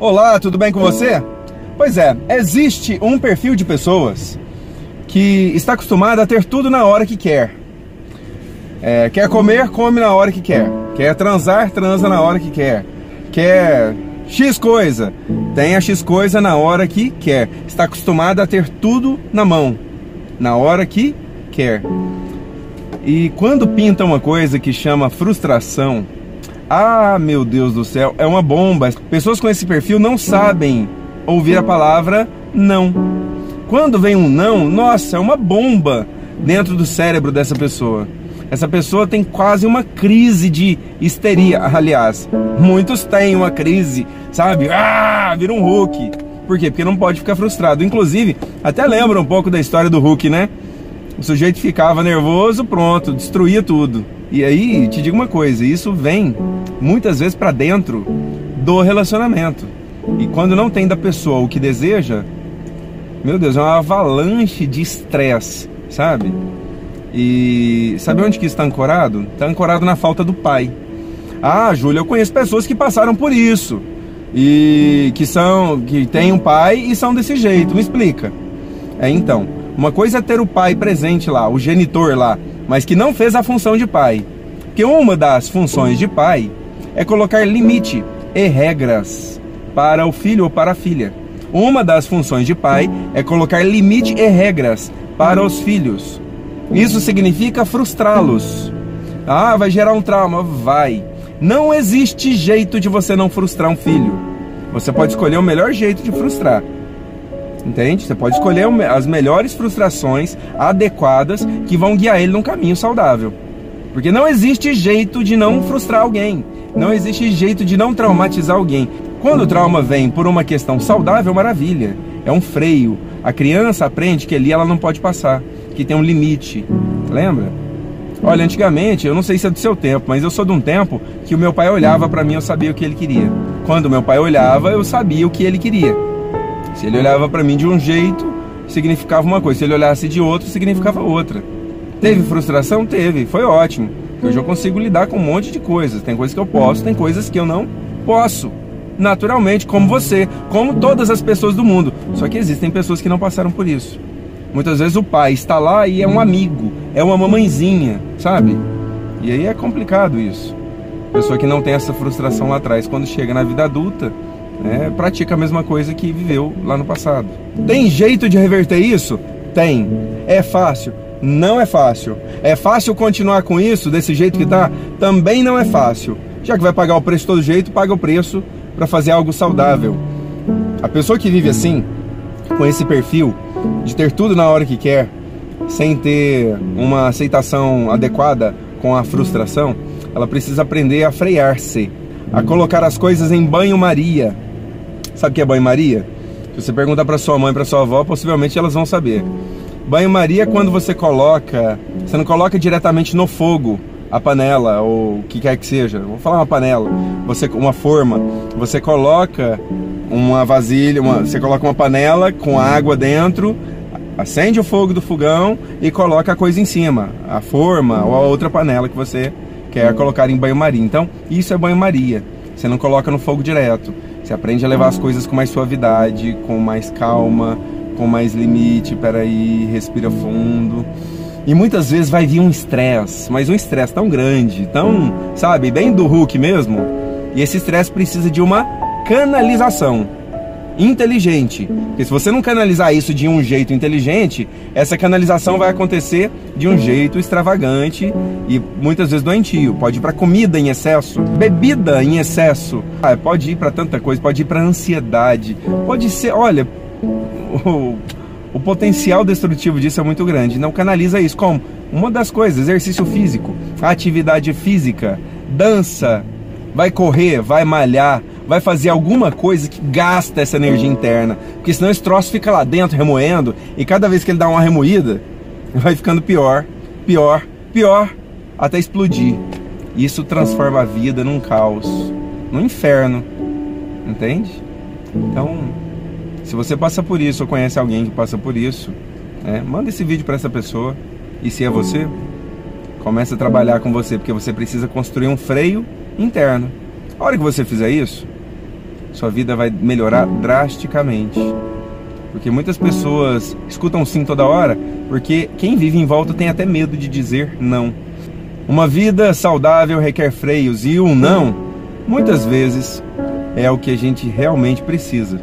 Olá, tudo bem com você? Pois é, existe um perfil de pessoas que está acostumado a ter tudo na hora que quer. É, quer comer, come na hora que quer. Quer transar, transa na hora que quer. Quer X coisa, tem a X coisa na hora que quer. Está acostumado a ter tudo na mão, na hora que quer. E quando pinta uma coisa que chama frustração, ah, meu Deus do céu, é uma bomba. Pessoas com esse perfil não sabem ouvir a palavra não. Quando vem um não, nossa, é uma bomba dentro do cérebro dessa pessoa. Essa pessoa tem quase uma crise de histeria. Aliás, muitos têm uma crise, sabe? Ah, vira um Hulk. Por quê? Porque não pode ficar frustrado. Inclusive, até lembra um pouco da história do Hulk, né? O sujeito ficava nervoso, pronto, destruía tudo. E aí, te digo uma coisa, isso vem muitas vezes para dentro do relacionamento. E quando não tem da pessoa o que deseja, meu Deus, é uma avalanche de estresse, sabe? E sabe onde que está ancorado? Está ancorado na falta do pai. Ah, Júlia, eu conheço pessoas que passaram por isso e que são que têm um pai e são desse jeito. Me explica. É então, uma coisa é ter o pai presente lá, o genitor lá, mas que não fez a função de pai. Porque uma das funções de pai é colocar limite e regras para o filho ou para a filha. Uma das funções de pai é colocar limite e regras para os filhos. Isso significa frustrá-los. Ah, vai gerar um trauma? Vai. Não existe jeito de você não frustrar um filho. Você pode escolher o melhor jeito de frustrar. Entende? Você pode escolher as melhores frustrações adequadas que vão guiar ele num caminho saudável. Porque não existe jeito de não frustrar alguém. Não existe jeito de não traumatizar alguém. Quando o trauma vem por uma questão saudável, maravilha. É um freio. A criança aprende que ali ela não pode passar que tem um limite. Lembra? Olha, antigamente, eu não sei se é do seu tempo, mas eu sou de um tempo que o meu pai olhava para mim, eu sabia o que ele queria. Quando meu pai olhava, eu sabia o que ele queria. Se ele olhava para mim de um jeito, significava uma coisa. Se ele olhasse de outro, significava outra. Teve frustração? Teve. Foi ótimo. Hoje eu consigo lidar com um monte de coisas. Tem coisas que eu posso, tem coisas que eu não posso. Naturalmente, como você, como todas as pessoas do mundo. Só que existem pessoas que não passaram por isso. Muitas vezes o pai está lá e é um amigo, é uma mamãezinha, sabe? E aí é complicado isso. Pessoa que não tem essa frustração lá atrás, quando chega na vida adulta, né, pratica a mesma coisa que viveu lá no passado. Tem jeito de reverter isso? Tem. É fácil? Não é fácil. É fácil continuar com isso desse jeito que tá? Também não é fácil. Já que vai pagar o preço de todo jeito, paga o preço para fazer algo saudável. A pessoa que vive assim, com esse perfil, de ter tudo na hora que quer, sem ter uma aceitação adequada com a frustração, ela precisa aprender a frear-se, a colocar as coisas em banho-maria. Sabe o que é banho-maria? Se você perguntar para sua mãe, para sua avó, possivelmente elas vão saber. Banho-maria é quando você coloca, você não coloca diretamente no fogo a panela ou o que quer que seja. Vou falar uma panela, você uma forma, você coloca uma vasilha, uma, você coloca uma panela com água dentro, acende o fogo do fogão e coloca a coisa em cima, a forma ou a outra panela que você quer colocar em banho-maria. Então, isso é banho-maria. Você não coloca no fogo direto. Você aprende a levar as coisas com mais suavidade, com mais calma, com mais limite. Peraí, respira fundo. E muitas vezes vai vir um estresse, mas um estresse tão grande, tão, sabe, bem do Hulk mesmo. E esse estresse precisa de uma canalização inteligente. Porque se você não canalizar isso de um jeito inteligente, essa canalização vai acontecer de um jeito extravagante e muitas vezes doentio. Pode ir para comida em excesso, bebida em excesso, ah, pode ir para tanta coisa, pode ir para ansiedade, pode ser, olha, o, o potencial destrutivo disso é muito grande. Não canaliza isso como uma das coisas, exercício físico, atividade física, dança, vai correr, vai malhar, vai fazer alguma coisa que gasta essa energia interna. Porque senão esse troço fica lá dentro remoendo e cada vez que ele dá uma remoída, vai ficando pior, pior, pior, até explodir. Isso transforma a vida num caos, num inferno. Entende? Então, se você passa por isso ou conhece alguém que passa por isso, é, manda esse vídeo para essa pessoa. E se é você, comece a trabalhar com você, porque você precisa construir um freio interno. A hora que você fizer isso, sua vida vai melhorar drasticamente. Porque muitas pessoas escutam sim toda hora, porque quem vive em volta tem até medo de dizer não. Uma vida saudável requer freios e um não, muitas vezes, é o que a gente realmente precisa.